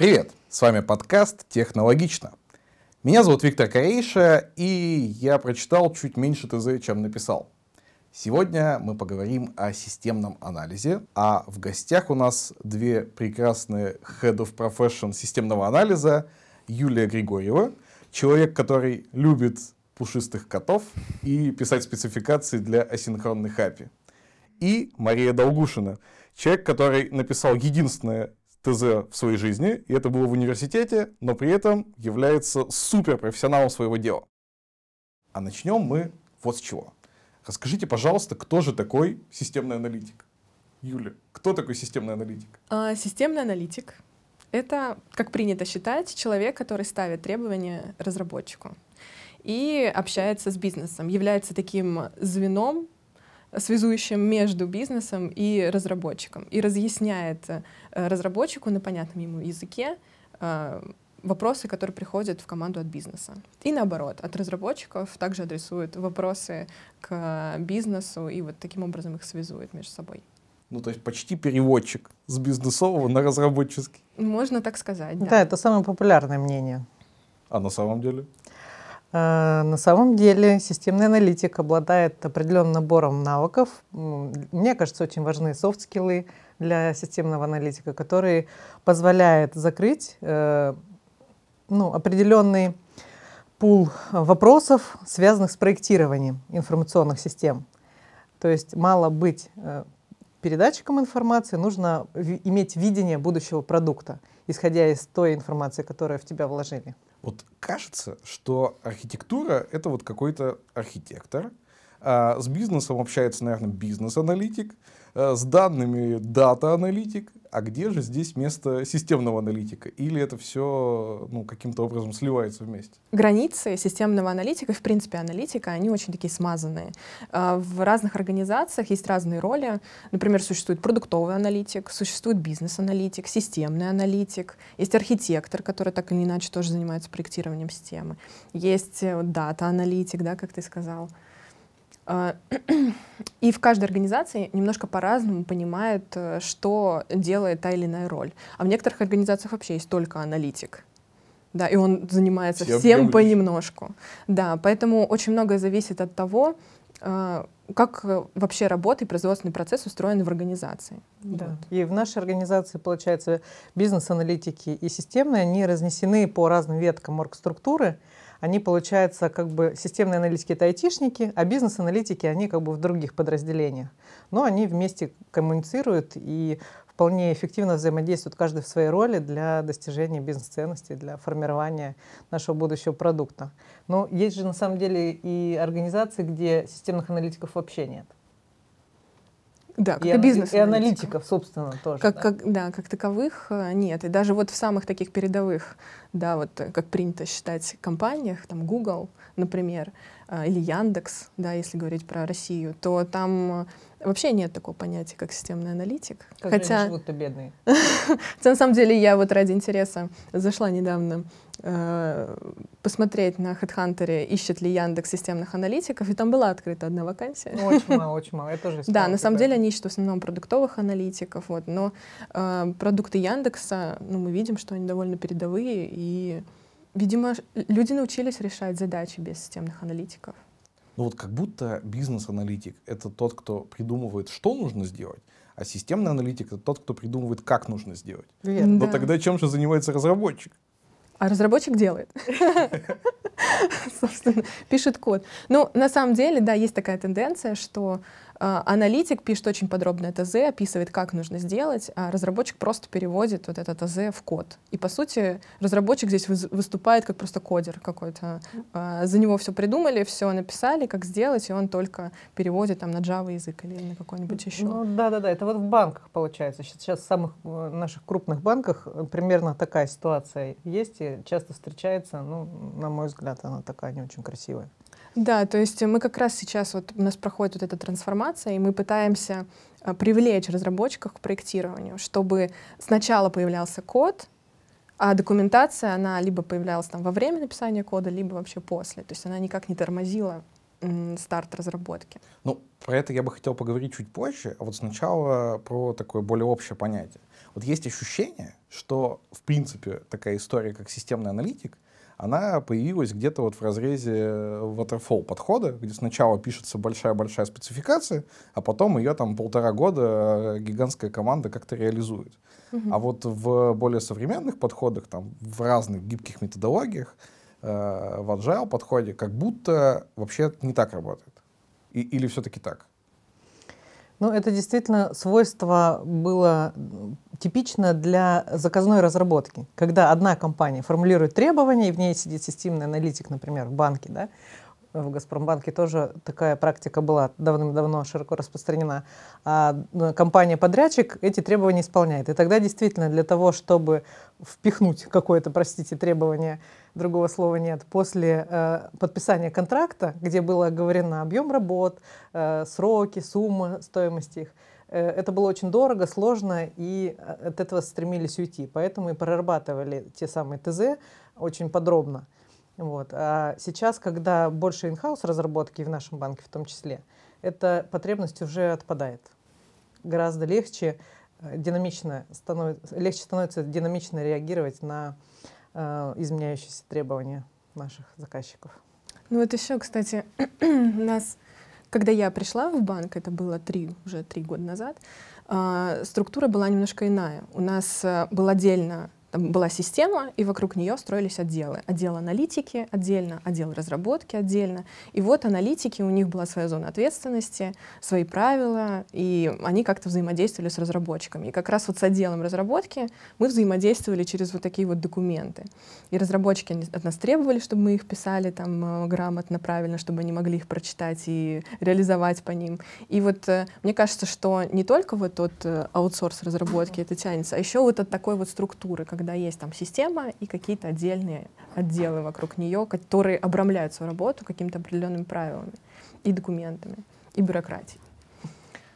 Привет! С вами подкаст «Технологично». Меня зовут Виктор Корейша, и я прочитал чуть меньше ТЗ, чем написал. Сегодня мы поговорим о системном анализе, а в гостях у нас две прекрасные Head of Profession системного анализа Юлия Григорьева, человек, который любит пушистых котов и писать спецификации для асинхронных API. И Мария Долгушина, человек, который написал единственное ТЗ в своей жизни, и это было в университете, но при этом является суперпрофессионалом своего дела. А начнем мы вот с чего. Расскажите, пожалуйста, кто же такой системный аналитик? Юля, кто такой системный аналитик? А, системный аналитик — это, как принято считать, человек, который ставит требования разработчику и общается с бизнесом, является таким звеном, связующим между бизнесом и разработчиком, и разъясняет э, разработчику на понятном ему языке э, вопросы, которые приходят в команду от бизнеса. И наоборот, от разработчиков также адресует вопросы к бизнесу и вот таким образом их связует между собой. Ну, то есть почти переводчик с бизнесового на разработческий. Можно так сказать, да. Да, это самое популярное мнение. А на самом деле? А, на самом деле системный аналитик обладает определенным набором навыков. Мне кажется, очень важны софт-скиллы для системного аналитика, которые позволяют закрыть э, ну, определенный пул вопросов, связанных с проектированием информационных систем. То есть мало быть э, передатчиком информации, нужно иметь видение будущего продукта, исходя из той информации, которую в тебя вложили. Вот кажется, что архитектура — это вот какой-то архитектор, а с бизнесом общается, наверное, бизнес-аналитик, с данными дата-аналитик, а где же здесь место системного аналитика? Или это все ну, каким-то образом сливается вместе? Границы системного аналитика, в принципе, аналитика, они очень такие смазанные. А, в разных организациях есть разные роли. Например, существует продуктовый аналитик, существует бизнес-аналитик, системный аналитик, есть архитектор, который так или иначе тоже занимается проектированием системы, есть э, дата-аналитик, да, как ты сказал. А, и в каждой организации немножко по-разному понимают, э, что делает та или иная роль. А в некоторых организациях вообще есть только аналитик. Да, и он занимается Всем всем понемножку. Да, поэтому очень многое зависит от того, э, как э, вообще работа и производственный процесс устроены в организации. Да. Вот. И в нашей организации, получается, бизнес-аналитики и системные, они разнесены по разным веткам оргструктуры. структуры они, получается, как бы системные аналитики — это айтишники, а бизнес-аналитики, они как бы в других подразделениях. Но они вместе коммуницируют и вполне эффективно взаимодействуют каждый в своей роли для достижения бизнес-ценностей, для формирования нашего будущего продукта. Но есть же на самом деле и организации, где системных аналитиков вообще нет. Да, как и, бизнес. И аналитиков, собственно, тоже. Как, да. Как, да, как таковых э, нет. И даже вот в самых таких передовых, да, вот э, как принято считать компаниях, там Google, например, или Яндекс, да, если говорить про Россию, то там вообще нет такого понятия, как системный аналитик. Как Хотя... живут-то бедные. Хотя на самом деле я вот ради интереса зашла недавно Э, посмотреть на HeadHunter, ищет ли Яндекс системных аналитиков, и там была открыта одна вакансия. Ну, очень мало, очень мало. Я тоже Да, на самом деле они ищут в основном продуктовых аналитиков, вот, но э, продукты Яндекса, ну, мы видим, что они довольно передовые, и, видимо, люди научились решать задачи без системных аналитиков. Ну вот как будто бизнес-аналитик — это тот, кто придумывает, что нужно сделать, а системный аналитик — это тот, кто придумывает, как нужно сделать. Верно. Но да. тогда чем же занимается разработчик? А разработчик делает. Собственно, пишет код. Ну, на самом деле, да, есть такая тенденция, что аналитик пишет очень подробное ТЗ, описывает, как нужно сделать, а разработчик просто переводит вот это ТЗ в код. И, по сути, разработчик здесь выступает как просто кодер какой-то. А, за него все придумали, все написали, как сделать, и он только переводит там на Java язык или на какой-нибудь еще. Ну, да-да-да, это вот в банках получается. Сейчас в самых э, наших крупных банках э, примерно такая ситуация есть и часто встречается. Ну, на мой взгляд, она такая не очень красивая. Да, то есть мы как раз сейчас, вот у нас проходит вот эта трансформация, и мы пытаемся э, привлечь разработчиков к проектированию, чтобы сначала появлялся код, а документация, она либо появлялась там во время написания кода, либо вообще после. То есть она никак не тормозила старт разработки. Ну, про это я бы хотел поговорить чуть позже, а вот сначала про такое более общее понятие. Вот есть ощущение, что, в принципе, такая история, как системный аналитик, она появилась где-то вот в разрезе waterfall подхода, где сначала пишется большая-большая спецификация, а потом ее там полтора года гигантская команда как-то реализует. Uh-huh. А вот в более современных подходах, там, в разных гибких методологиях, э, в agile подходе, как будто вообще не так работает. И, или все-таки так? Ну, это действительно свойство было типично для заказной разработки, когда одна компания формулирует требования, и в ней сидит системный аналитик, например, в банке, да, в Газпромбанке тоже такая практика была давным-давно широко распространена. А ну, компания-подрядчик эти требования исполняет. И тогда действительно для того, чтобы впихнуть какое-то, простите, требование, другого слова нет, после э, подписания контракта, где было оговорено объем работ, э, сроки, сумма стоимости их, э, это было очень дорого, сложно, и э, от этого стремились уйти. Поэтому и прорабатывали те самые ТЗ очень подробно. Вот. А сейчас, когда больше in-house разработки в нашем банке в том числе, эта потребность уже отпадает. Гораздо легче э, динамично становится, легче становится динамично реагировать на э, изменяющиеся требования наших заказчиков. Ну вот еще, кстати, у нас, когда я пришла в банк, это было три, уже три года назад, э, структура была немножко иная. У нас э, был отдельно там была система, и вокруг нее строились отделы. Отдел аналитики отдельно, отдел разработки отдельно. И вот аналитики, у них была своя зона ответственности, свои правила, и они как-то взаимодействовали с разработчиками. И как раз вот с отделом разработки мы взаимодействовали через вот такие вот документы. И разработчики от нас требовали, чтобы мы их писали там э, грамотно, правильно, чтобы они могли их прочитать и реализовать по ним. И вот э, мне кажется, что не только вот тот э, аутсорс разработки это тянется, а еще вот от такой вот структуры, когда есть там система и какие-то отдельные отделы вокруг нее, которые обрамляют свою работу какими-то определенными правилами и документами, и бюрократией.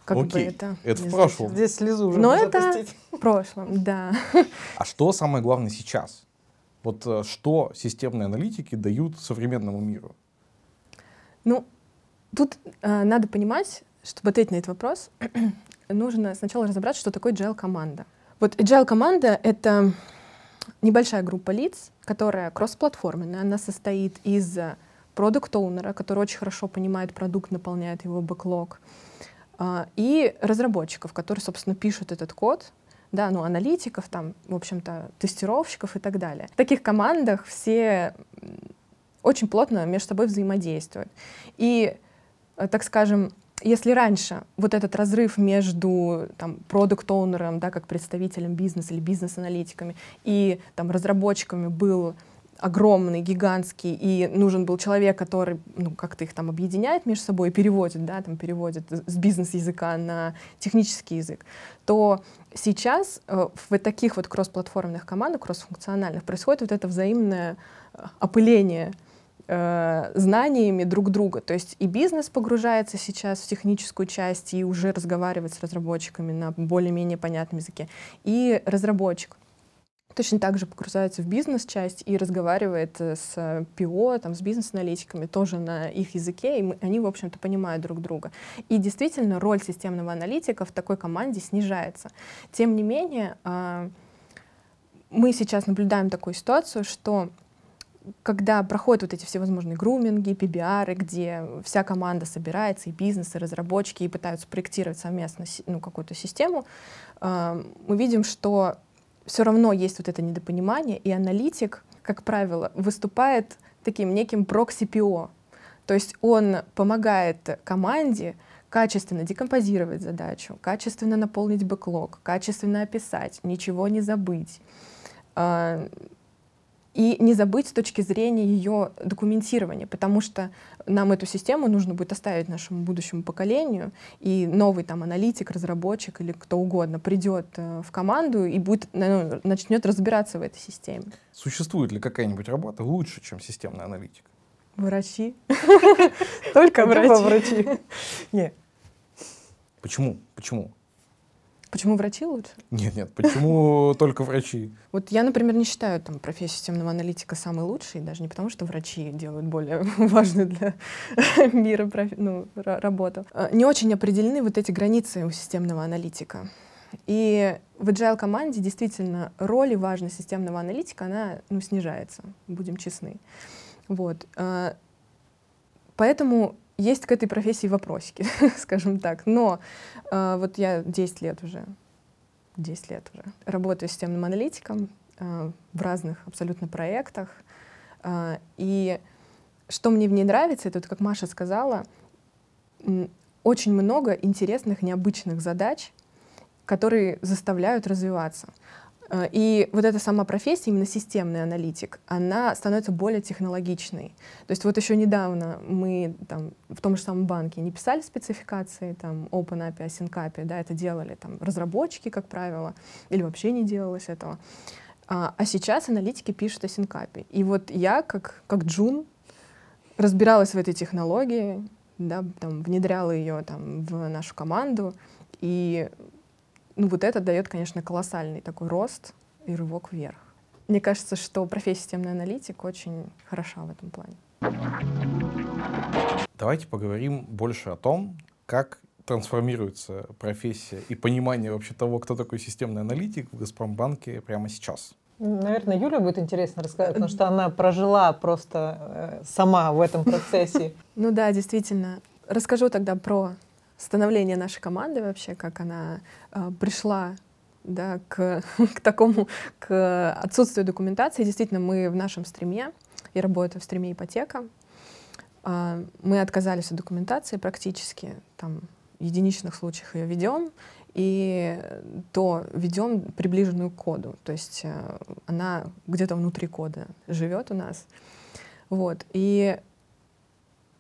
Как Окей, бы это, это в прошлом. Здесь слезу уже Но это опустить. в прошлом, да. А что самое главное сейчас? Вот э, что системные аналитики дают современному миру? Ну, тут э, надо понимать, чтобы ответить на этот вопрос, нужно сначала разобраться, что такое agile-команда. Вот agile-команда — это небольшая группа лиц, которая кроссплатформенная. Она состоит из продукт-оунера, который очень хорошо понимает продукт, наполняет его бэклог, а, и разработчиков, которые, собственно, пишут этот код, да, ну, аналитиков, там, в общем-то, тестировщиков и так далее. В таких командах все очень плотно между собой взаимодействуют. И, э, так скажем, если раньше вот этот разрыв между там, продукт-оунером, да, как представителем бизнеса или бизнес-аналитиками, и там, разработчиками был огромный, гигантский, и нужен был человек, который ну, как-то их там объединяет между собой и переводит, да, там переводит с бизнес-языка на технический язык, то сейчас э, в таких вот кроссплатформенных командах, кроссфункциональных, происходит вот это взаимное э, опыление э, знаниями друг друга. То есть и бизнес погружается сейчас в техническую часть и уже разговаривает с разработчиками на более-менее понятном языке. И разработчик точно так же погружается в бизнес-часть и разговаривает э, с PO, там, с бизнес-аналитиками тоже на их языке, и мы, они, в общем-то, понимают друг друга. И действительно, роль системного аналитика в такой команде снижается. Тем не менее, э, мы сейчас наблюдаем такую ситуацию, что когда проходят вот эти всевозможные груминги, PBR, где вся команда собирается, и бизнес, и разработчики, и пытаются проектировать совместно ну, какую-то систему, э, мы видим, что все равно есть вот это недопонимание, и аналитик, как правило, выступает таким неким прокси-ПО. То есть он помогает команде качественно декомпозировать задачу, качественно наполнить бэклог, качественно описать, ничего не забыть а, и не забыть с точки зрения ее документирования, потому что нам эту систему нужно будет оставить нашему будущему поколению, и новый там аналитик, разработчик или кто угодно придет э, в команду и будет, ну, начнет разбираться в этой системе. Существует ли какая-нибудь работа лучше, чем системный аналитик? Врачи. Только врачи. Нет. Почему? Почему? Почему врачи лучше? Нет, нет, почему только врачи? Вот я, например, не считаю там профессию системного аналитика самой лучшей, даже не потому, что врачи делают более важную для мира ну, работу. А, не очень определены вот эти границы у системного аналитика. И в agile команде действительно роль и важность системного аналитика, она ну, снижается, будем честны. Вот. А, поэтому есть к этой профессии вопросики, скажем так. Но э, вот я 10 лет уже, 10 лет уже работаю системным аналитиком э, в разных абсолютно проектах. Э, и что мне в ней нравится, это, вот, как Маша сказала, очень много интересных, необычных задач, которые заставляют развиваться. Э, и вот эта сама профессия, именно системный аналитик, она становится более технологичной. То есть вот еще недавно мы там, в том же самом банке не писали спецификации, там, OpenAPI, AsyncAPI, да, это делали там, разработчики, как правило, или вообще не делалось этого. А, а сейчас аналитики пишут AsyncAPI. И вот я, как, как Джун, разбиралась в этой технологии, да, там, внедряла ее там, в нашу команду, и ну вот это дает, конечно, колоссальный такой рост и рывок вверх. Мне кажется, что профессия системный аналитик очень хороша в этом плане. Давайте поговорим больше о том, как трансформируется профессия и понимание вообще того, кто такой системный аналитик в Газпромбанке прямо сейчас. Наверное, Юля будет интересно рассказать, потому что она прожила просто э, сама в этом процессе. Ну да, действительно. Расскажу тогда про становление нашей команды вообще, как она э, пришла да, к, к такому, к отсутствию документации. Действительно, мы в нашем стриме, я работаю в стриме ипотека, э, мы отказались от документации практически, там, в единичных случаях ее ведем, и то ведем приближенную к коду, то есть э, она где-то внутри кода живет у нас. Вот. И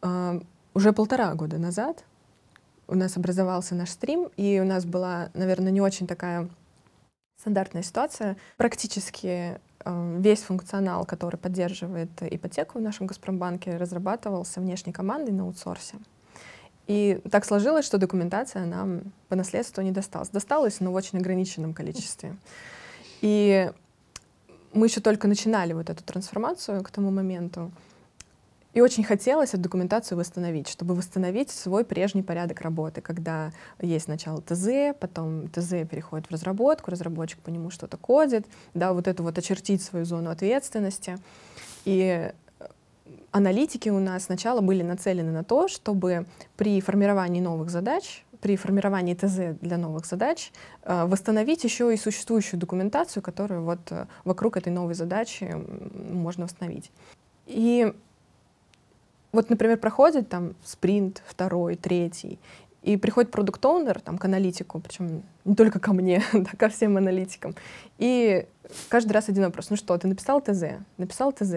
э, уже полтора года назад у нас образовался наш стрим, и у нас была, наверное, не очень такая стандартная ситуация. Практически э, весь функционал, который поддерживает ипотеку в нашем Газпромбанке, разрабатывался внешней командой на аутсорсе. И так сложилось, что документация нам по наследству не досталась. Досталась, но в очень ограниченном количестве. И мы еще только начинали вот эту трансформацию к тому моменту. И очень хотелось эту документацию восстановить, чтобы восстановить свой прежний порядок работы, когда есть сначала ТЗ, потом ТЗ переходит в разработку, разработчик по нему что-то кодит, да, вот эту вот очертить свою зону ответственности. И аналитики у нас сначала были нацелены на то, чтобы при формировании новых задач, при формировании ТЗ для новых задач э, восстановить еще и существующую документацию, которую вот э, вокруг этой новой задачи можно восстановить. И вот, например, проходит там спринт второй, третий, и приходит продукт оунер там, к аналитику, причем не только ко мне, да, ко всем аналитикам. И каждый раз один вопрос. Ну что, ты написал ТЗ? Написал ТЗ.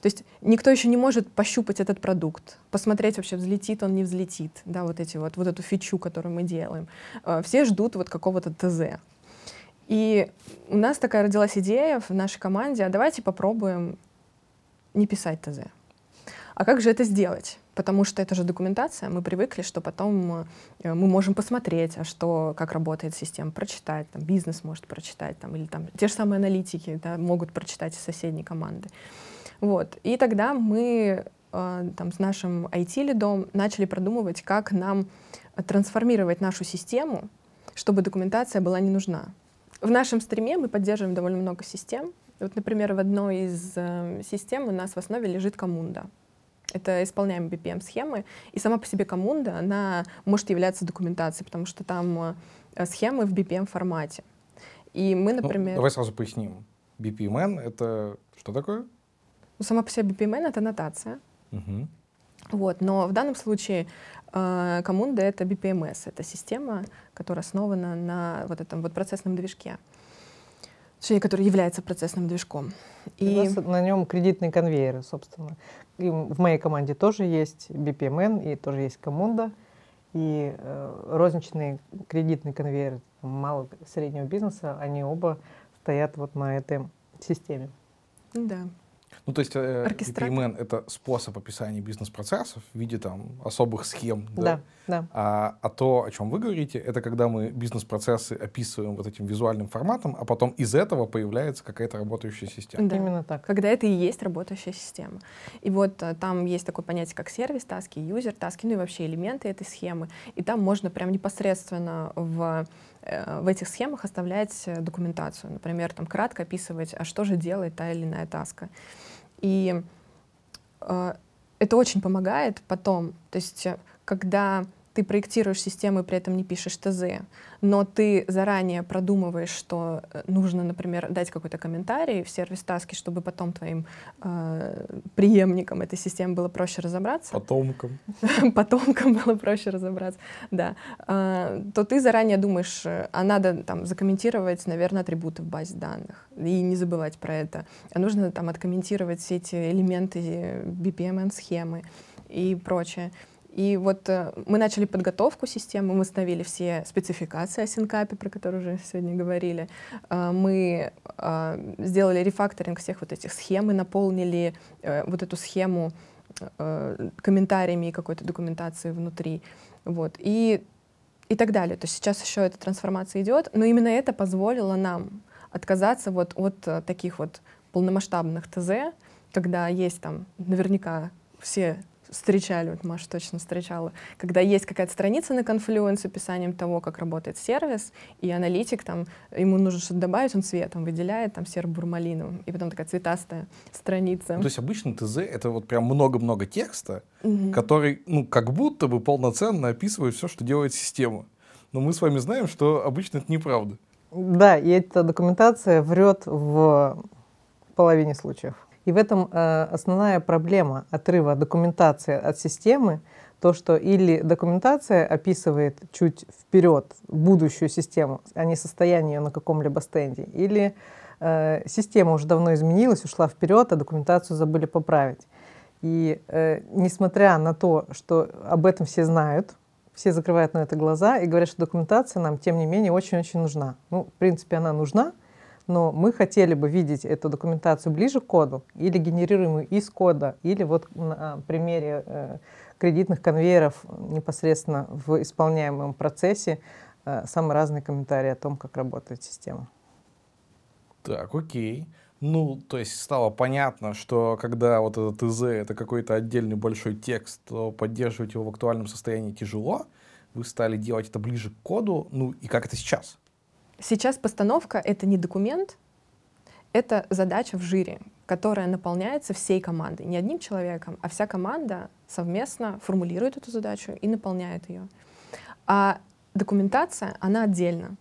То есть никто еще не может пощупать этот продукт, посмотреть вообще, взлетит он, не взлетит, да, вот, эти вот, вот эту фичу, которую мы делаем. Э, все ждут вот какого-то ТЗ. И у нас такая родилась идея в нашей команде, а давайте попробуем не писать ТЗ. А как же это сделать? Потому что это же документация, мы привыкли, что потом э, мы можем посмотреть, а что, как работает система, прочитать, там, бизнес может прочитать, там, или там, те же самые аналитики да, могут прочитать из соседней команды. Вот. И тогда мы э, там, с нашим IT-лидом начали продумывать, как нам трансформировать нашу систему, чтобы документация была не нужна. В нашем стриме мы поддерживаем довольно много систем. Вот, например, в одной из э, систем у нас в основе лежит коммунда. Это исполняемые BPM-схемы. И сама по себе коммунда, она может являться документацией, потому что там э, схемы в BPM-формате. И мы, ну, например... Ну, давай сразу поясним. BPMN — это что такое? Ну, сама по себе BPMN — это нотация. Угу. Вот, но в данном случае э, коммунда — это BPMS, это система, которая основана на вот этом вот процессном движке точнее, который является процессным движком. И... У нас на нем кредитные конвейеры, собственно. И в моей команде тоже есть BPMN, и тоже есть Коммунда. И э, розничные кредитные конвейеры малого среднего бизнеса, они оба стоят вот на этой системе. Да. Ну, то есть э. BPMN — это способ описания бизнес-процессов в виде там особых схем, да? Да, да. А, а то, о чем вы говорите, это когда мы бизнес-процессы описываем вот этим визуальным форматом, а потом из этого появляется какая-то работающая система. Да. Именно так. Когда это и есть работающая система. И вот э, там есть такое понятие, как сервис-таски, юзер-таски, ну и вообще элементы этой схемы. И там можно прям непосредственно в, в этих схемах оставлять э, документацию. Например, там кратко описывать, а что же делает та или иная task а. И э, это очень помогает потом. То есть, э, когда ты проектируешь систему и при этом не пишешь ТЗ, но ты заранее продумываешь, что э, нужно, например, дать какой-то комментарий в service task и, чтобы потом твоим э, преемникам этой системы было проще разобраться, Потомкам. потомкам было проще разобраться, да, а, то ты заранее думаешь, э, а надо там закомментировать, наверное, атрибуты в базе данных и не забывать про это. А нужно там откомментировать все эти элементы BPMN-схемы и прочее. И вот э, мы начали подготовку системы, мы установили все спецификации о синкапе, про которые уже сегодня говорили. Э, мы э, сделали рефакторинг всех вот этих схем и наполнили э, вот эту схему э, комментариями и какой-то документацией внутри. Вот. И, и так далее. То есть сейчас еще эта трансформация идет, но именно это позволило нам отказаться вот от э, таких вот полномасштабных ТЗ, когда есть там наверняка все встречали, вот Маша точно встречала, когда есть какая-то страница на Confluence с описанием того, как работает сервис, и аналитик там, ему нужно что-то добавить, он цветом выделяет, там серо-бурмалиновым, и потом такая цветастая страница. Ну, то есть обычно ТЗ — это вот прям много-много текста, Мгм. который, ну, как будто бы полноценно описывает все, что делает система. Но мы с вами знаем, что обычно это неправда. Да, и эта документация врет в половине случаев. И в этом э, основная проблема отрыва документации от системы, то, что или документация описывает чуть вперед будущую систему, а не состояние ее на каком-либо стенде, или э, система уже давно изменилась, ушла вперед, а документацию забыли поправить. И э, несмотря на то, что об этом все знают, все закрывают на это глаза и говорят, что документация нам, тем не менее, очень-очень нужна. Ну, в принципе, она нужна, но мы хотели бы видеть эту документацию ближе к коду или генерируемую из кода, или вот на примере э, кредитных конвейеров непосредственно в исполняемом процессе э, самые разные комментарии о том, как работает система. Так, окей. Ну, то есть стало понятно, что когда вот это ТЗ — это какой-то отдельный большой текст, то поддерживать его в актуальном состоянии тяжело. Вы стали делать это ближе к коду. Ну, и как это сейчас? Сейчас постановка — это не документ, это задача в жире, которая наполняется всей командой. Не одним человеком, а вся команда совместно формулирует эту задачу и наполняет ее. А документация, она отдельно.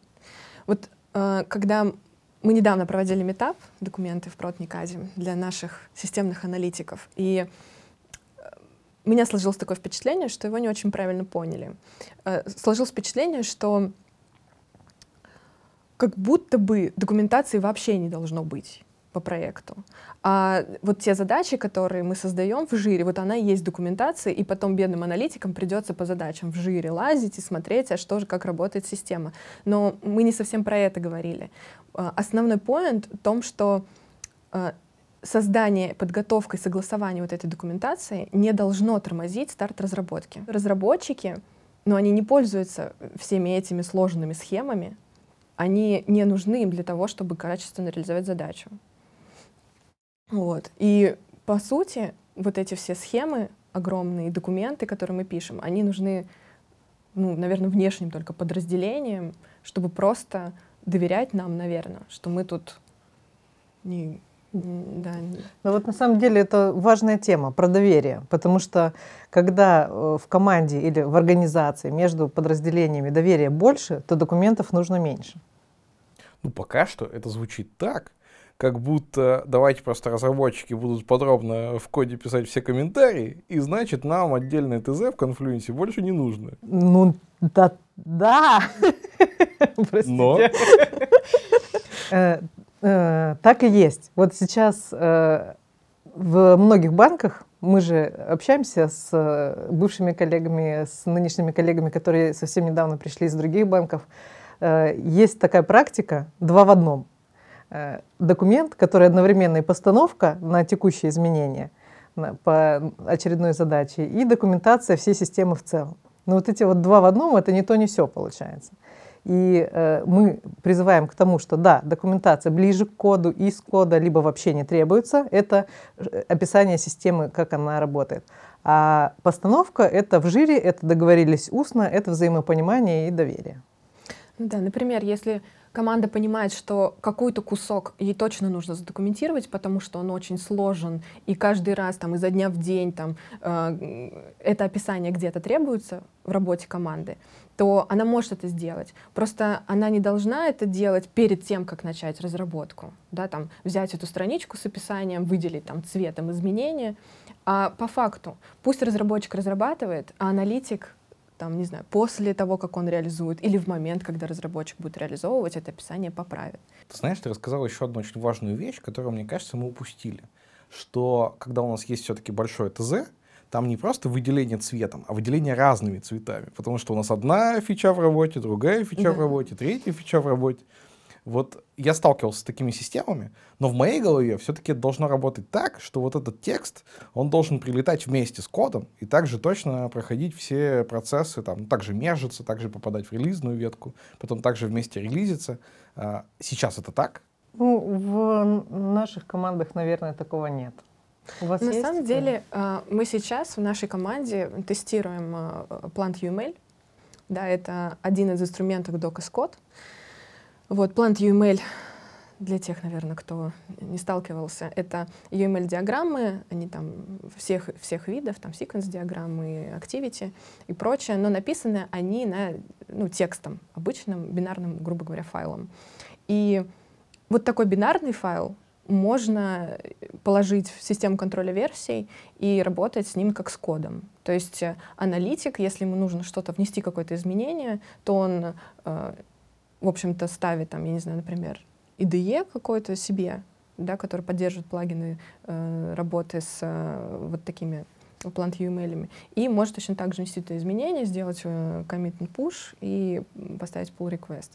Вот э, когда мы недавно проводили метап документы в Протниказе для наших системных аналитиков, и э, у меня сложилось такое впечатление, что его не очень правильно поняли. Э, Сложилось впечатление, что как будто бы документации вообще не должно быть по проекту. А вот те задачи, которые мы создаем в жире, вот она и есть документация, и потом бедным аналитикам придется по задачам в жире лазить и смотреть, а что же, как работает система. Но мы не совсем про это говорили. А, Основной поинт в том, что а, создание, подготовка и согласование вот этой документации не должно тормозить старт разработки. Разработчики, но они не пользуются всеми этими сложными схемами, они не нужны им для того, чтобы качественно реализовать задачу. Вот. И по сути, вот эти все схемы, огромные документы, которые мы пишем, они нужны, ну, наверное, внешним только подразделениям, чтобы просто доверять нам, наверное, что мы тут не, да, Но вот на самом деле это важная тема про доверие, потому что когда э, в команде или в организации между подразделениями доверия больше, то документов нужно меньше. Ну, пока что это звучит так, как будто давайте просто разработчики будут подробно в коде писать все комментарии, и значит нам отдельное ТЗ в конфлюенсе больше не нужно. Ну, да, да. Простите. Но э, Так и есть. Вот сейчас э, в многих банках мы же общаемся с э, бывшими коллегами, с нынешними коллегами, которые совсем недавно пришли из других банков. Э, Есть такая практика два в одном. э, документ, который одновременно и постановка на текущие изменения по очередной задаче, и документация всей системы в целом. Но вот эти вот два в одном, это не то, не все получается. И э, мы призываем к тому, что да, документация ближе к коду, из кода, либо вообще не требуется. Это э, описание системы, как она работает. А постановка — это в жире, это договорились устно, это взаимопонимание и доверие. Ну да, например, если команда понимает, что какой-то кусок ей точно нужно задокументировать, потому что он очень сложен, и каждый раз там изо дня в день там э, это описание где-то требуется в работе команды, то она может это сделать. Просто она не должна это делать перед тем, как начать разработку. Да, там, взять эту страничку с описанием, выделить там, цветом изменения. А по факту пусть разработчик разрабатывает, а аналитик там, не знаю, после того, как он реализует, или в момент, когда разработчик будет реализовывать, это описание поправит. Ты знаешь, ты рассказал еще одну очень важную вещь, которую, мне кажется, мы упустили. Что когда у нас есть все-таки большое ТЗ, там не просто выделение цветом, а выделение разными цветами. Потому что у нас одна фича в работе, другая фича да. в работе, третья фича в работе. Вот я сталкивался с такими системами, но в моей голове все-таки должно работать так, что вот этот текст, он должен прилетать вместе с кодом и также точно проходить все процессы, там, также мержиться, также попадать в релизную ветку, потом также вместе релизиться. А, сейчас это так? Ну, в наших командах, наверное, такого нет. У вас На есть самом деле а, мы сейчас в нашей команде тестируем а, Plant UML. Да, это один из инструментов Docker Code. Вот, Plant UML для тех, наверное, кто не сталкивался, это UML-диаграммы, они там всех, всех видов, там секвенс-диаграммы, activity и прочее, но написаны они на ну, текстом, обычным бинарным, грубо говоря, файлом. И вот такой бинарный файл можно положить в систему контроля версий и работать с ним как с кодом. То есть э, аналитик, если ему нужно что-то внести, какое-то изменение, то он э, в общем-то, ставит там, я не знаю, например, IDE какой-то себе, да, который поддерживает плагины э, работы с вот такими plant UML. И может точно так же внести это изменение, сделать э, commit and push и поставить pull request.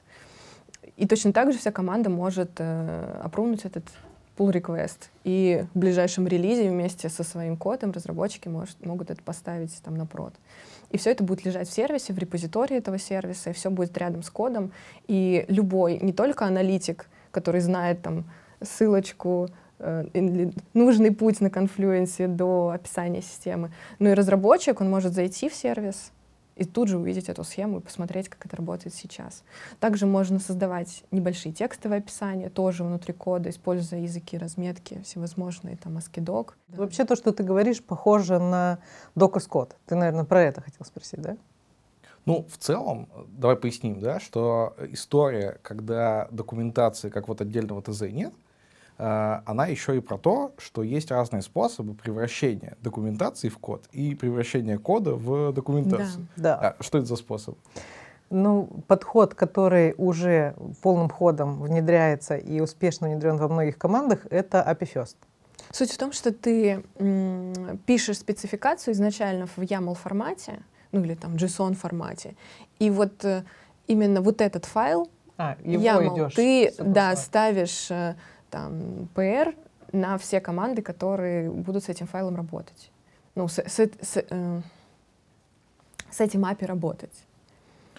И точно так же вся команда может э, опрунуть этот pull request. И в ближайшем релизе вместе со своим кодом разработчики может, могут это поставить там на прод. И все это будет лежать в сервисе, в репозитории этого сервиса, и все будет рядом с кодом. И любой, не только аналитик, который знает там ссылочку, э, нужный путь на конфлюенсе до описания системы, но и разработчик, он может зайти в сервис, и тут же увидеть эту схему и посмотреть, как это работает сейчас. Также можно создавать небольшие текстовые описания, тоже внутри кода, используя языки разметки всевозможные, там, ASCII-Doc. Да. Вообще то, что ты говоришь, похоже на Docker Code. Ты, наверное, про это хотел спросить, да? Ну, в целом, давай поясним, да, что история, когда документации как вот отдельного ТЗ нет, она еще и про то, что есть разные способы превращения документации в код и превращения кода в документацию. Да. да. А что это за способ? Ну, подход, который уже полным ходом внедряется и успешно внедрен во многих командах, это API First. Суть в том, что ты пишешь спецификацию изначально в YAML формате, ну или там JSON формате, и вот э, именно вот этот файл а, YAML ты да, ставишь э, там, PR на все команды, которые будут с этим файлом работать. Ну, с, с, с, э, с этим API работать.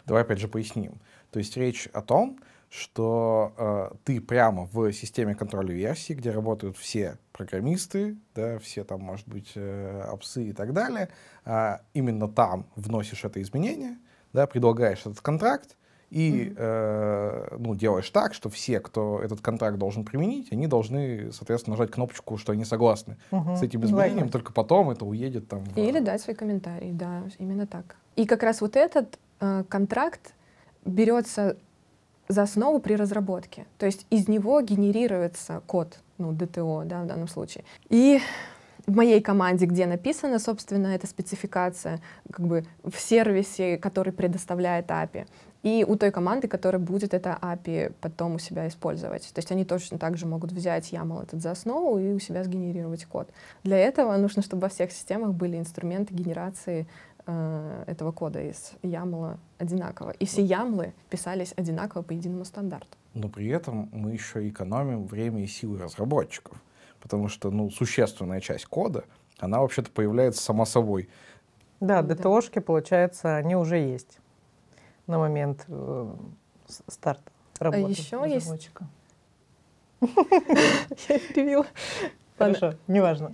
Давай опять же поясним. То есть речь о том, что э, ты прямо в системе контроля версий, где работают все программисты, да, все там, может быть, э, апсы и так далее, э, именно там вносишь это изменение, да, предлагаешь этот контракт, и э, ну, делаешь так, что все, кто этот контракт должен применить, они должны, соответственно, нажать кнопочку, что они согласны uh-huh. с этим изменением, только потом это уедет там. В... Или дать свой комментарий, да, именно так. И как раз вот этот э, контракт берется за основу при разработке. То есть из него генерируется код, ну, ДТО, да, в данном случае. И в моей команде, где написана, собственно, эта спецификация, как бы в сервисе, который предоставляет API, и у той команды, которая будет это API потом у себя использовать. То есть они точно так же могут взять YAML этот за основу и у себя сгенерировать код. Для этого нужно, чтобы во всех системах были инструменты генерации э, этого кода из YAML одинаково. И все YAML писались одинаково по единому стандарту. Но при этом мы еще экономим время и силы разработчиков, потому что ну, существенная часть кода, она вообще-то появляется сама собой. Да, ДТОшки, получается, они уже есть на момент э, старта работы а еще разработчика. есть... Я перебила. Хорошо, неважно.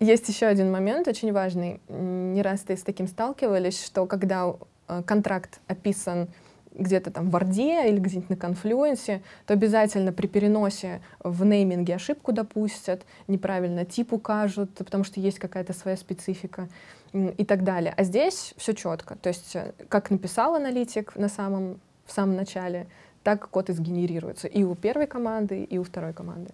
Есть еще один момент очень важный. Не раз ты с таким сталкивались, что когда э, контракт описан где-то там в Варде или где-нибудь на конфлюенсе, то обязательно при переносе в нейминге ошибку допустят, неправильно тип укажут, потому что есть какая-то своя специфика и так далее. А здесь все четко. То есть э, как написал аналитик на самом, в самом начале, так код и сгенерируется и у первой команды, и у второй команды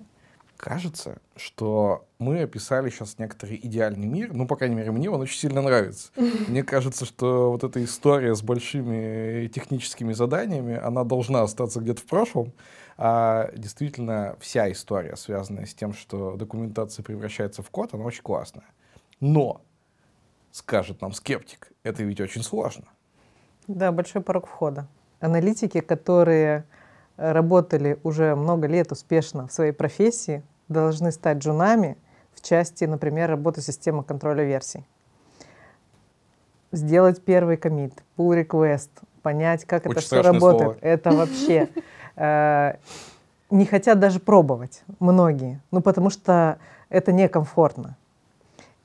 кажется, что мы описали сейчас некоторый идеальный мир. Ну, по крайней мере, мне он очень сильно нравится. Мне кажется, что вот эта история с большими техническими заданиями, она должна остаться где-то в прошлом. А действительно, вся история, связанная с тем, что документация превращается в код, она очень классная. Но, скажет нам скептик, это ведь очень сложно. Да, большой порог входа. Аналитики, которые работали уже много лет успешно в своей профессии, должны стать джунами в части, например, работы системы контроля версий. Сделать первый комит, pull request, понять, как Очень это все работает. Слово. Это вообще э, не хотят даже пробовать многие, ну потому что это некомфортно.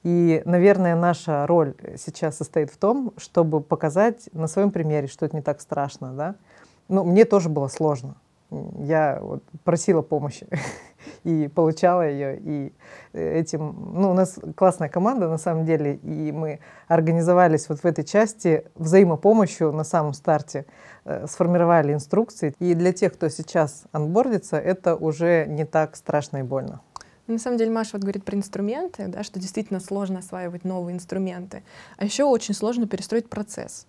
И, наверное, наша роль сейчас состоит в том, чтобы показать на своем примере, что это не так страшно, да. Ну, мне тоже было сложно я вот просила помощи и получала ее. И этим, ну, у нас классная команда на самом деле, и мы организовались вот в этой части взаимопомощью на самом старте, э, сформировали инструкции. И для тех, кто сейчас анбордится, это уже не так страшно и больно. На самом деле Маша вот говорит про инструменты, да, что действительно сложно осваивать новые инструменты. А еще очень сложно перестроить процесс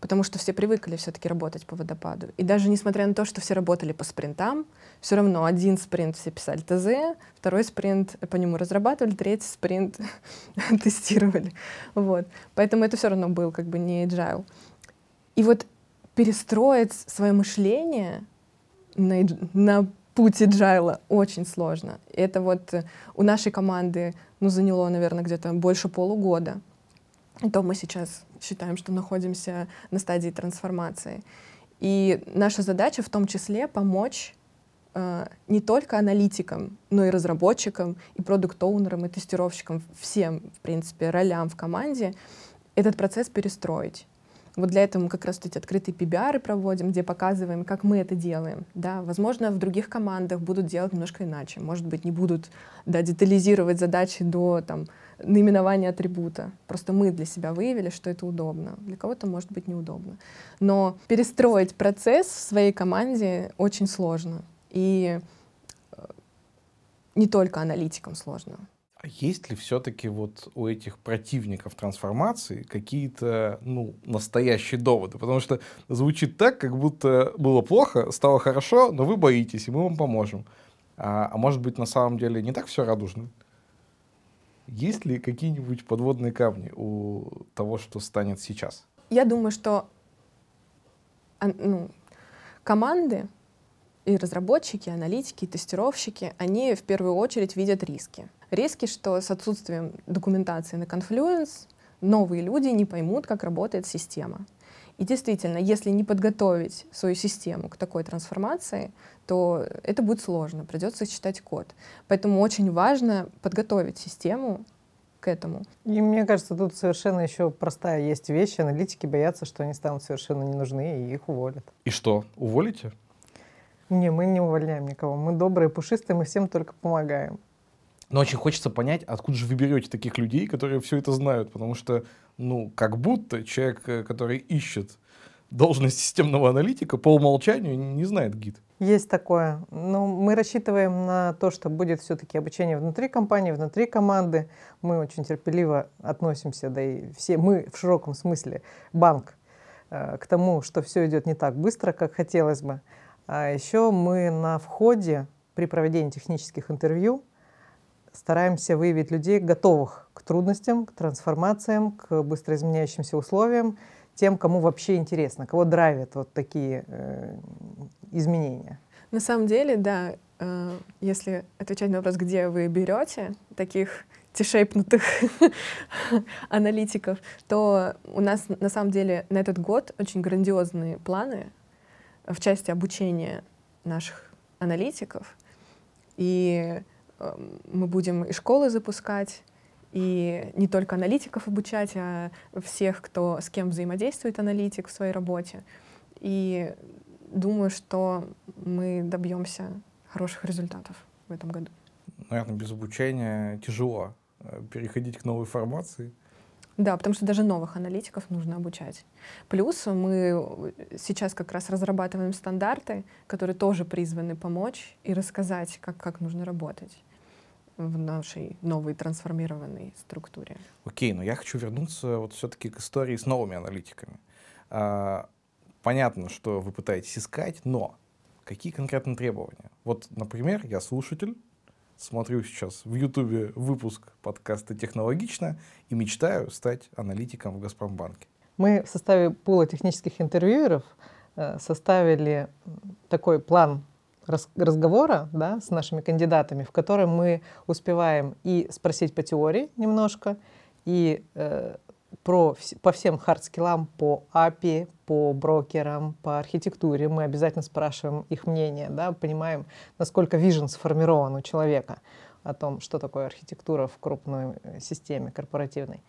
потому что все привыкли все-таки работать по водопаду. И даже несмотря на то, что все работали по спринтам, все равно один спринт все писали ТЗ, второй спринт по нему разрабатывали, третий спринт тестировали. Вот. Поэтому это все равно был как бы не agile. И вот перестроить свое мышление на, на путь agile очень сложно. Это вот у нашей команды ну, заняло, наверное, где-то больше полугода. То мы сейчас считаем, что находимся на стадии трансформации. И наша задача в том числе помочь э, не только аналитикам, но и разработчикам, и продукт-оунерам, и тестировщикам, всем, в принципе, ролям в команде этот процесс перестроить. Вот для этого мы как раз эти открытые PBR проводим, где показываем, как мы это делаем. Да, возможно, в других командах будут делать немножко иначе. Может быть, не будут да, детализировать задачи до там, наименования атрибута. Просто мы для себя выявили, что это удобно. Для кого-то может быть неудобно. Но перестроить процесс в своей команде очень сложно. И э, не только аналитикам сложно. Есть ли все-таки вот у этих противников трансформации какие-то, ну, настоящие доводы? Потому что звучит так, как будто было плохо, стало хорошо, но вы боитесь, и мы вам поможем. А, а может быть, на самом деле не так все радужно? Есть ли какие-нибудь подводные камни у того, что станет сейчас? Я думаю, что ну, команды и разработчики, и аналитики, и тестировщики, они в первую очередь видят риски. Риски, что с отсутствием документации на Confluence новые люди не поймут, как работает система. И действительно, если не подготовить свою систему к такой трансформации, то это будет сложно, придется читать код. Поэтому очень важно подготовить систему к этому. И мне кажется, тут совершенно еще простая есть вещь. Аналитики боятся, что они станут совершенно не нужны, и их уволят. И что, уволите? Не, мы не увольняем никого. Мы добрые, пушистые, мы всем только помогаем. Но очень хочется понять, откуда же вы берете таких людей, которые все это знают, потому что, ну, как будто человек, э, который ищет должность системного аналитика, по умолчанию не знает гид. Есть такое. Но мы рассчитываем на то, что будет все-таки обучение внутри компании, внутри команды. Мы очень терпеливо относимся, да и все мы в широком смысле банк, э, к тому, что все идет не так быстро, как хотелось бы. А еще мы на входе при проведении технических интервью стараемся выявить людей, готовых к трудностям, к трансформациям, к быстро изменяющимся условиям, тем, кому вообще интересно, кого драйвят вот такие э, изменения. На самом деле, да, э, если отвечать на вопрос, где вы берете таких тишейпнутых аналитиков, то у нас на самом деле на этот год очень грандиозные планы в части обучения наших аналитиков. И мы будем и школы запускать, и не только аналитиков обучать, а всех, кто с кем взаимодействует аналитик в своей работе. И думаю, что мы добьемся хороших результатов в этом году. Наверное, без обучения тяжело э, переходить к новой формации. Да, потому что даже новых аналитиков нужно обучать. Плюс мы сейчас как раз разрабатываем стандарты, которые тоже призваны помочь и рассказать, как, как нужно работать в нашей новой трансформированной структуре. Окей, но я хочу вернуться вот все-таки к истории с новыми аналитиками. А, понятно, что вы пытаетесь искать, но какие конкретные требования? Вот, например, я слушатель, смотрю сейчас в Ютубе выпуск подкаста «Технологично» и мечтаю стать аналитиком в «Газпромбанке». Мы в составе пула технических интервьюеров э, составили такой план разговора да, с нашими кандидатами, в котором мы успеваем и спросить по теории немножко, и э, про, по всем хардскиллам, по API, по брокерам, по архитектуре. Мы обязательно спрашиваем их мнение, да, понимаем, насколько вижен сформирован у человека о том, что такое архитектура в крупной э, системе корпоративной.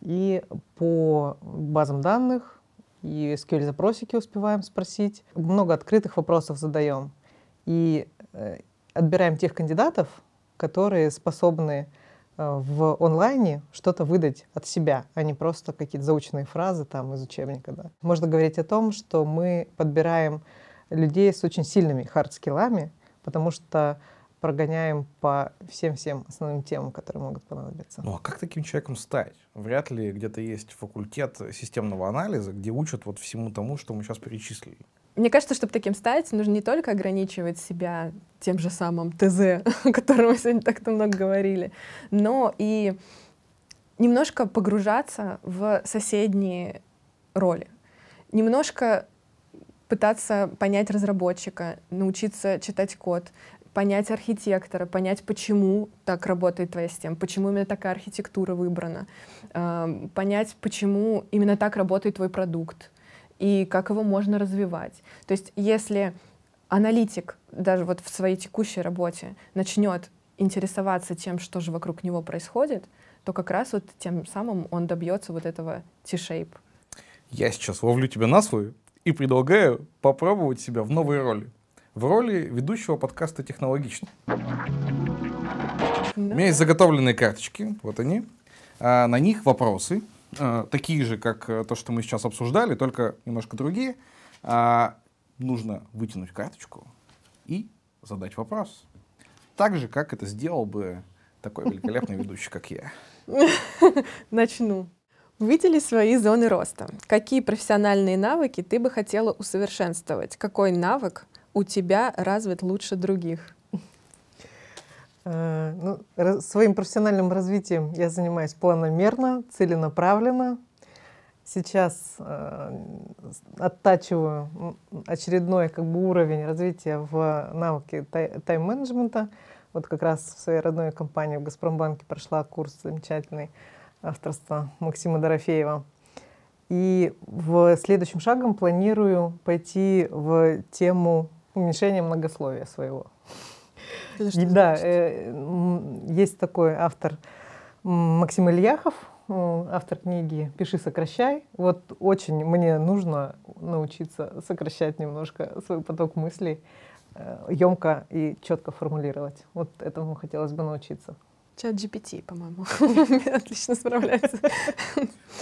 И по базам данных и SQL-запросики успеваем спросить. Много открытых вопросов задаем. И э, отбираем тех кандидатов, которые способны Э, в онлайне что-то выдать от себя, а не просто какие-то заученные фразы там из учебника. Да. Можно говорить о том, что мы подбираем людей с очень сильными хардскиллами, потому что прогоняем по всем-всем основным темам, которые могут понадобиться. Ну а как таким человеком стать? Вряд ли где-то есть факультет системного анализа, где учат вот всему тому, что мы сейчас перечислили. Мне кажется, чтобы таким стать, нужно не только ограничивать себя тем же самым ТЗ, о котором мы сегодня так-то много говорили, но и немножко погружаться в соседние роли. Немножко пытаться понять разработчика, научиться читать код, понять архитектора, понять, почему так работает твоя система, почему именно такая архитектура выбрана, э, понять, почему именно так работает твой продукт, и как его можно развивать. То есть если аналитик даже вот в своей текущей работе начнет интересоваться тем, что же вокруг него происходит, то как раз вот тем самым он добьется вот этого T-shape. Я сейчас ловлю тебя на свою и предлагаю попробовать себя в новой роли. В роли ведущего подкаста «Технологично». Да. У меня есть заготовленные карточки, вот они. А, на них вопросы, такие же, как э, то, что мы сейчас обсуждали, только немножко другие. А, нужно вытянуть карточку и задать вопрос. Так же, как это сделал бы такой великолепный ведущий, как я. Начну. Выдели свои зоны роста. Какие профессиональные навыки ты бы хотела усовершенствовать? Какой навык у тебя развит лучше других? Э, ну, своим профессиональным развитием я занимаюсь планомерно, целенаправленно. Сейчас э, оттачиваю очередной как бы, уровень развития в навыке тайм-менеджмента. Вот как раз в своей родной компании в «Газпромбанке» прошла курс замечательный авторства Максима Дорофеева. И в следующем шагом планирую пойти в тему уменьшения многословия своего. Это да, э, есть такой автор Максим Ильяхов, автор книги «Пиши, сокращай». Вот очень мне нужно научиться сокращать немножко свой поток мыслей, емко э, и четко формулировать. Вот этому хотелось бы научиться. Чат GPT, по-моему, отлично справляется.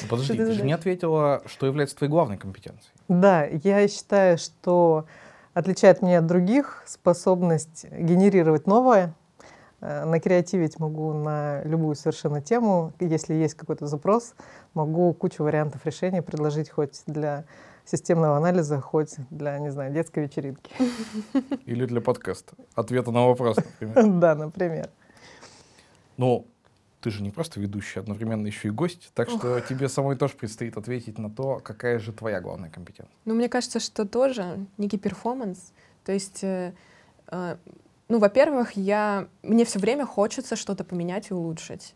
Подожди, ты же не ответила, что является твоей главной компетенцией. Да, я считаю, что отличает меня от других способность генерировать новое. Э, накреативить могу на любую совершенно тему. Если есть какой-то запрос, могу кучу вариантов решений предложить хоть для системного анализа, хоть для, не знаю, детской вечеринки. Или для подкаста. Ответа на вопрос, например. Да, например. Ну, ты же не просто ведущий, одновременно еще и гость, так что Ох. тебе самой тоже предстоит ответить на то, какая же твоя главная компетенция. Ну, мне кажется, что тоже некий перформанс. То есть, э, э, ну, во-первых, я, мне все время хочется что-то поменять и улучшить.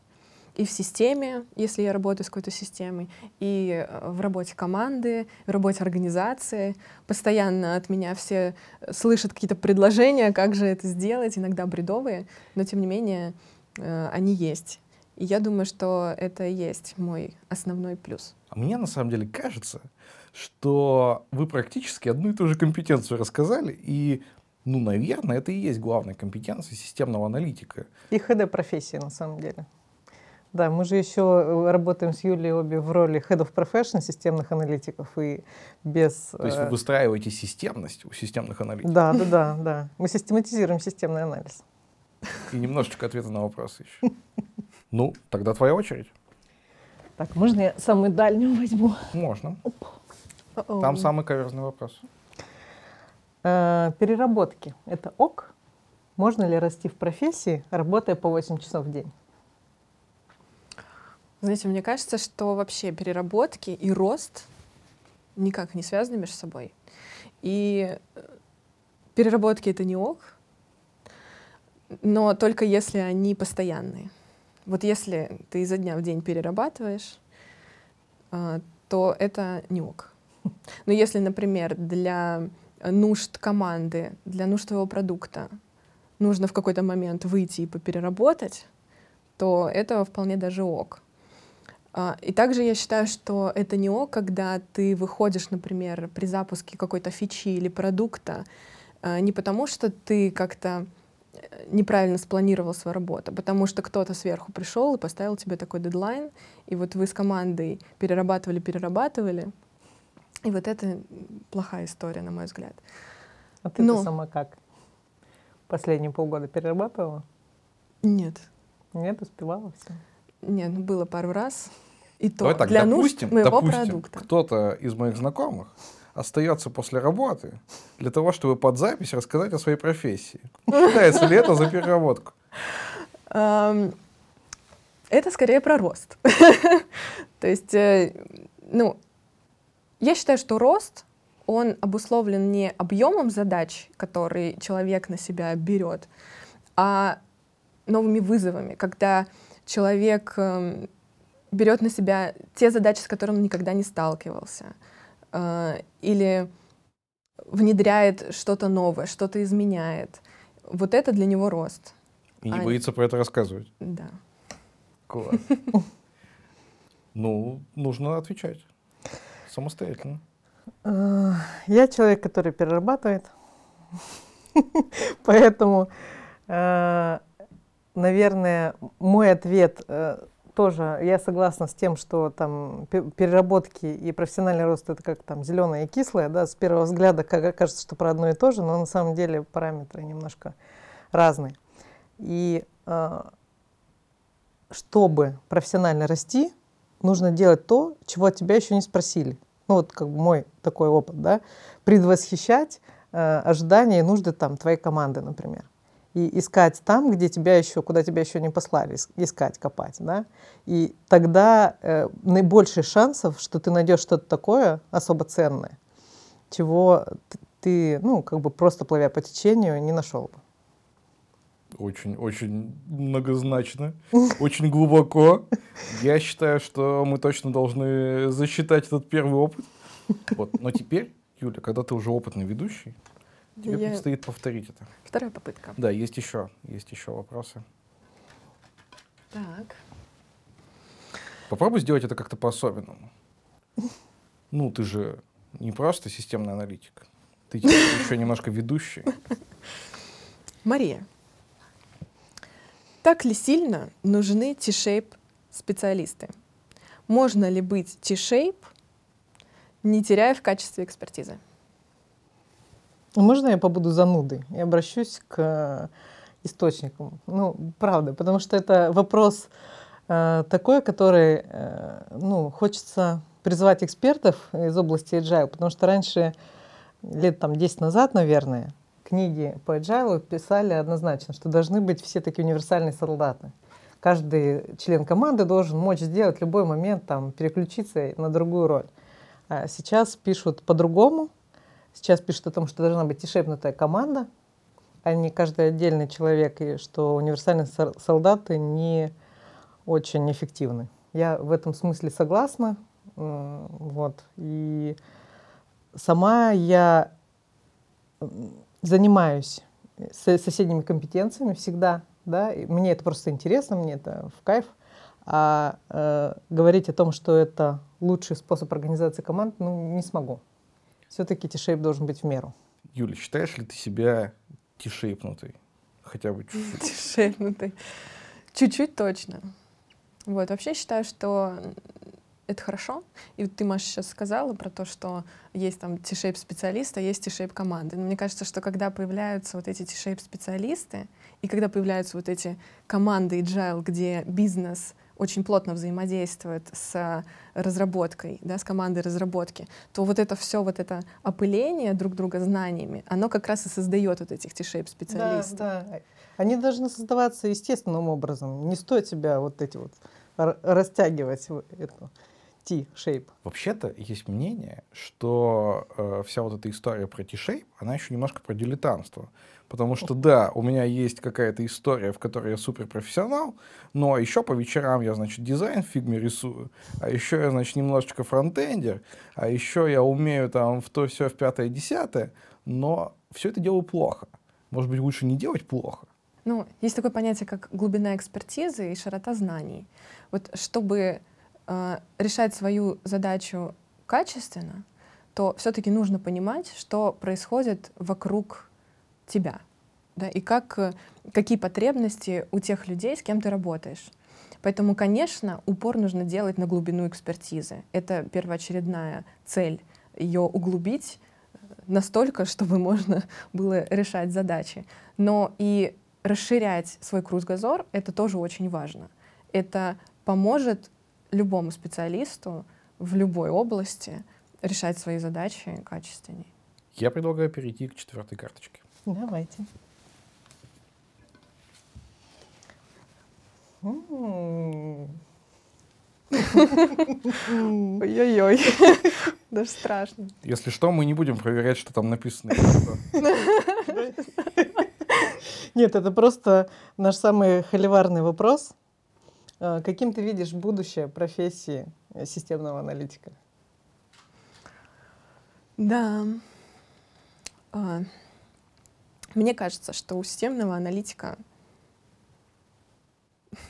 И в системе, если я работаю с какой-то системой, и э, в работе команды, в работе организации. Постоянно от меня все слышат какие-то предложения, как же это сделать, иногда бредовые, но тем не менее э, они есть. И я думаю, что это и есть мой основной плюс. А мне на самом деле кажется, что вы практически одну и ту же компетенцию рассказали, и, ну, наверное, это и есть главная компетенция системного аналитика. И ХД-профессия, на самом деле. Да, мы же еще э, работаем с Юлией обе в роли Head of Profession системных аналитиков и без... То есть вы э, выстраиваете системность у системных аналитиков? Да, да, да, да. Мы систематизируем системный анализ. И немножечко ответа на вопросы еще. Ну, тогда твоя очередь. Так, можно я самый дальний возьму? Можно. Там самый каверзный вопрос. Э, переработки. Это ок? Можно ли расти в профессии, работая по 8 часов в день? Знаете, мне кажется, что вообще переработки и рост никак не связаны между собой. И э, переработки — это не ок, но только если они постоянные. Вот если ты изо дня в день перерабатываешь, а, то это не ок. Но если, например, для нужд команды, для нужд твоего продукта нужно в какой-то момент выйти и попереработать, то это вполне даже ок. А, и также я считаю, что это не ок, когда ты выходишь, например, при запуске какой-то фичи или продукта, а, не потому что ты как-то неправильно спланировал свою работу, потому что кто-то сверху пришел и поставил тебе такой дедлайн, и вот вы с командой перерабатывали, перерабатывали, и вот это плохая история, на мой взгляд. А ты, Но... сама как? Последние полгода перерабатывала? Нет. Нет, успевала все? Нет, ну было пару раз. И то Давай так, для допустим, нужд моего допустим, продукта. Кто-то из моих знакомых остается после работы для того, чтобы под запись рассказать о своей профессии. Считается ли это за переработку? Это скорее про рост. То есть, э, ну, я считаю, что рост, он обусловлен не объемом задач, которые человек на себя берет, а новыми вызовами, когда человек эм, берет на себя те задачи, с которыми он никогда не сталкивался, э, или внедряет что-то новое, что-то изменяет. Вот это для него рост. И не а... боится про это рассказывать. Да. Класс. Ну, нужно отвечать самостоятельно. Э, я человек, который перерабатывает. Поэтому, э, наверное, мой ответ тоже я согласна с тем, что там переработки и профессиональный рост это как там зеленое и кислое, да, с первого взгляда кажется, что про одно и то же, но на самом деле параметры немножко разные. И э, чтобы профессионально расти, нужно делать то, чего от тебя еще не спросили. Ну вот как бы мой такой опыт, да, предвосхищать э, ожидания и нужды там твоей команды, например и искать там, где тебя еще, куда тебя еще не послали, искать, копать, да, и тогда э, наибольший шансов, что ты найдешь что-то такое особо ценное, чего ты, ну, как бы просто плывя по течению, не нашел бы. Очень, очень многозначно, очень глубоко. Я считаю, что мы точно должны засчитать этот первый опыт. Вот. Но теперь, Юля, когда ты уже опытный ведущий, Тебе я... предстоит повторить это. Вторая попытка. Да, есть еще, есть еще вопросы. Так. Попробуй сделать это как-то по-особенному. Ну, ты же не просто системный аналитик. Ты еще немножко ведущий. Мария, так ли сильно нужны T-shape специалисты? Можно ли быть T-shape, не теряя в качестве экспертизы? Можно я побуду занудой и обращусь к источникам? Ну, правда, потому что это вопрос э, такой, который, э, ну, хочется призвать экспертов из области agile, потому что раньше, лет там 10 назад, наверное, книги по agile писали однозначно, что должны быть все такие универсальные солдаты, каждый член команды должен мочь сделать любой момент, там, переключиться на другую роль. А сейчас пишут по-другому. Сейчас пишут о том, что должна быть тишепнутая команда, а не каждый отдельный человек, и что универсальные солдаты не очень эффективны. Я в этом смысле согласна. Вот. И сама я занимаюсь соседними компетенциями всегда, да, и мне это просто интересно, мне это в кайф, а э, говорить о том, что это лучший способ организации команд, ну, не смогу. Все-таки тишейп должен быть в меру. Юля, считаешь ли ты себя тишейпнутой? Хотя бы чуть-чуть. Тишейпнутой. Чуть-чуть точно. Вот, вообще считаю, что это хорошо. И вот ты, Маша, сейчас сказала про то, что есть там T-shape специалисты, а есть T-shape команды. Но мне кажется, что когда появляются вот эти T-shape специалисты, и когда появляются вот эти команды agile, где бизнес очень плотно взаимодействует с разработкой, да, с командой разработки, то вот это все, вот это опыление друг друга знаниями, оно как раз и создает вот этих T-shape специалистов. Да, да. Они должны создаваться естественным образом. Не стоит себя вот эти вот растягивать эту T-shape. Вообще-то есть мнение, что э, вся вот эта история про T-shape, она еще немножко про дилетантство. Потому что, да, у меня есть какая-то история, в которой я суперпрофессионал, но еще по вечерам я, значит, дизайн в фигме рисую, а еще я, значит, немножечко фронтендер, а еще я умею там в то все в пятое, десятое, но все это делаю плохо. Может быть, лучше не делать плохо? Ну, есть такое понятие, как глубина экспертизы и широта знаний. Вот чтобы э, решать свою задачу качественно, то все-таки нужно понимать, что происходит вокруг тебя, да, и как, э, какие потребности у тех людей, с кем ты работаешь. Поэтому, конечно, упор нужно делать на глубину экспертизы. Это первоочередная цель, ее углубить э, настолько, чтобы можно было решать задачи. Но и расширять свой кругозор — это тоже очень важно. Это поможет любому специалисту в любой области решать свои задачи качественнее. Я предлагаю перейти к четвертой карточке. Давайте. Ой-ой-ой. Даже страшно. Если что, мы не будем проверять, что там написано. Нет, это просто наш самый холиварный вопрос. А, каким ты видишь будущее профессии системного аналитика? Да. А, мне кажется, что у системного аналитика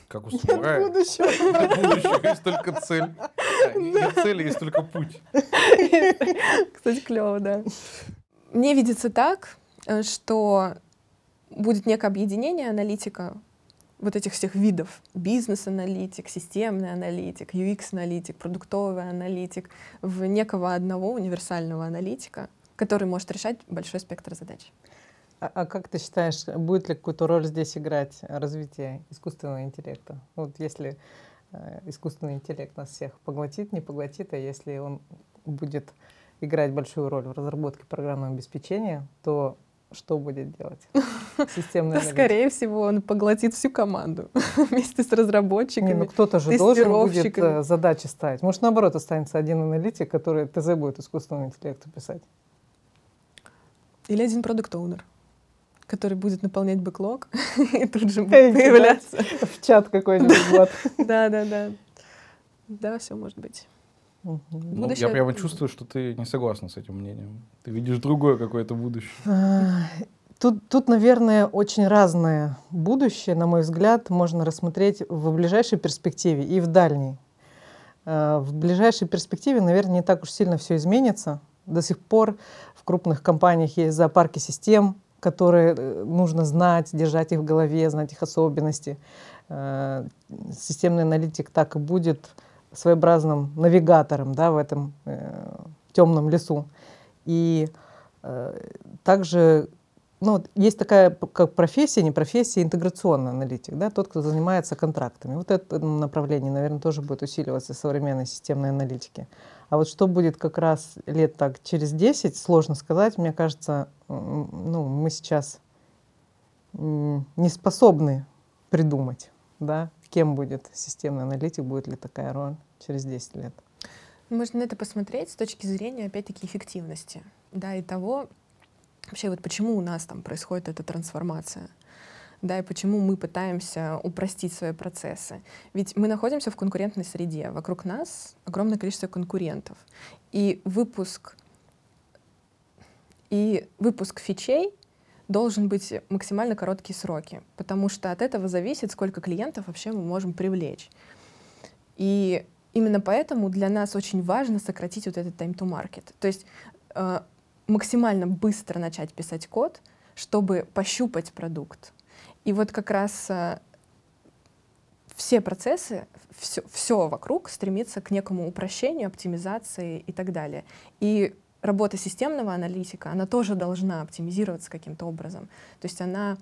как у самурая. Нет будущего. Нет будущего, есть только цель. А, нет цели, есть только путь. Кстати, клево, да. Мне видится так, э, что будет некое объединение аналитика вот этих всех видов. Бизнес-аналитик, системный аналитик, UX-аналитик, продуктовый аналитик в некого одного универсального аналитика, который может решать большой спектр задач. А, а как ты считаешь, будет ли какую-то роль здесь играть развитие искусственного интеллекта? Вот если э, искусственный интеллект нас всех поглотит, не поглотит, а если он будет играть большую роль в разработке программного обеспечения, то что будет делать системный аналитик? Скорее всего, он поглотит всю команду вместе с разработчиками, Не, ну кто-то же должен будет э, задачи ставить. Может, наоборот, останется один аналитик, который ТЗ будет искусственному интеллекту писать. Или один продукт-оунер который будет наполнять бэклог и тут же будет появляться. В чат какой-нибудь. Да, да, да. Да, все может быть. Ну, я прямо чувствую, что ты не согласна с этим мнением. Ты видишь другое какое-то будущее. А, тут, тут, наверное, очень разное будущее, на мой взгляд, можно рассмотреть в ближайшей перспективе и в дальней. А, в ближайшей перспективе, наверное, не так уж сильно все изменится. До сих пор в крупных компаниях есть зоопарки систем, которые э, нужно знать, держать их в голове, знать их особенности. А, системный аналитик так и будет своеобразным навигатором да, в этом э, темном лесу. И э, также ну, есть такая как профессия, не профессия, интеграционный аналитик, да, тот, кто занимается контрактами. Вот это направление, наверное, тоже будет усиливаться современной системной аналитике. А вот что будет как раз лет так через 10, сложно сказать. Мне кажется, ну, мы сейчас не способны придумать. Да? Кем будет системный аналитик, будет ли такая роль через 10 лет? Можно на это посмотреть с точки зрения, опять-таки, эффективности, да, и того, вообще вот почему у нас там происходит эта трансформация, да, и почему мы пытаемся упростить свои процессы. Ведь мы находимся в конкурентной среде, вокруг нас огромное количество конкурентов, и выпуск и выпуск фичей должен быть максимально короткие сроки, потому что от этого зависит, сколько клиентов вообще мы можем привлечь. И именно поэтому для нас очень важно сократить вот этот time to market. То есть э, максимально быстро начать писать код, чтобы пощупать продукт. И вот как раз э, все процессы, все, все вокруг стремится к некому упрощению, оптимизации и так далее. И работа системного аналитика, она тоже должна оптимизироваться каким-то образом. То есть она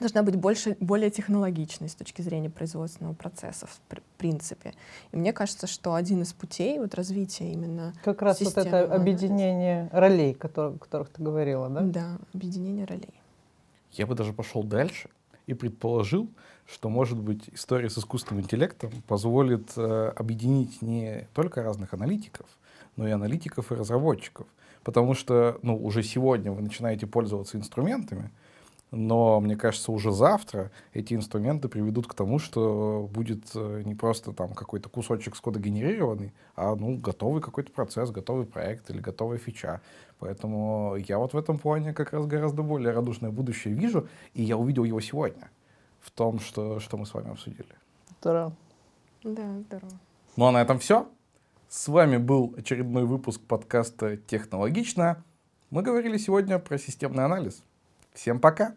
должна быть больше, более технологичной с точки зрения производственного процесса, в принципе. И мне кажется, что один из путей вот развития именно Как раз вот это объединение ролей, о которых ты говорила, да? Да, объединение ролей. Я бы даже пошел дальше и предположил, что, может быть, история с искусственным интеллектом позволит э, объединить не только разных аналитиков, но и аналитиков и разработчиков. Потому что ну, уже сегодня вы начинаете пользоваться инструментами, но мне кажется, уже завтра эти инструменты приведут к тому, что будет э, не просто там какой-то кусочек кода генерированный, а ну, готовый какой-то процесс, готовый проект или готовая фича. Поэтому я вот в этом плане как раз гораздо более радушное будущее вижу, и я увидел его сегодня в том, что, что мы с вами обсудили. Здорово. Да, здорово. Ну а на этом все. С вами был очередной выпуск подкаста «Технологично». Мы говорили сегодня про системный анализ. Всем пока!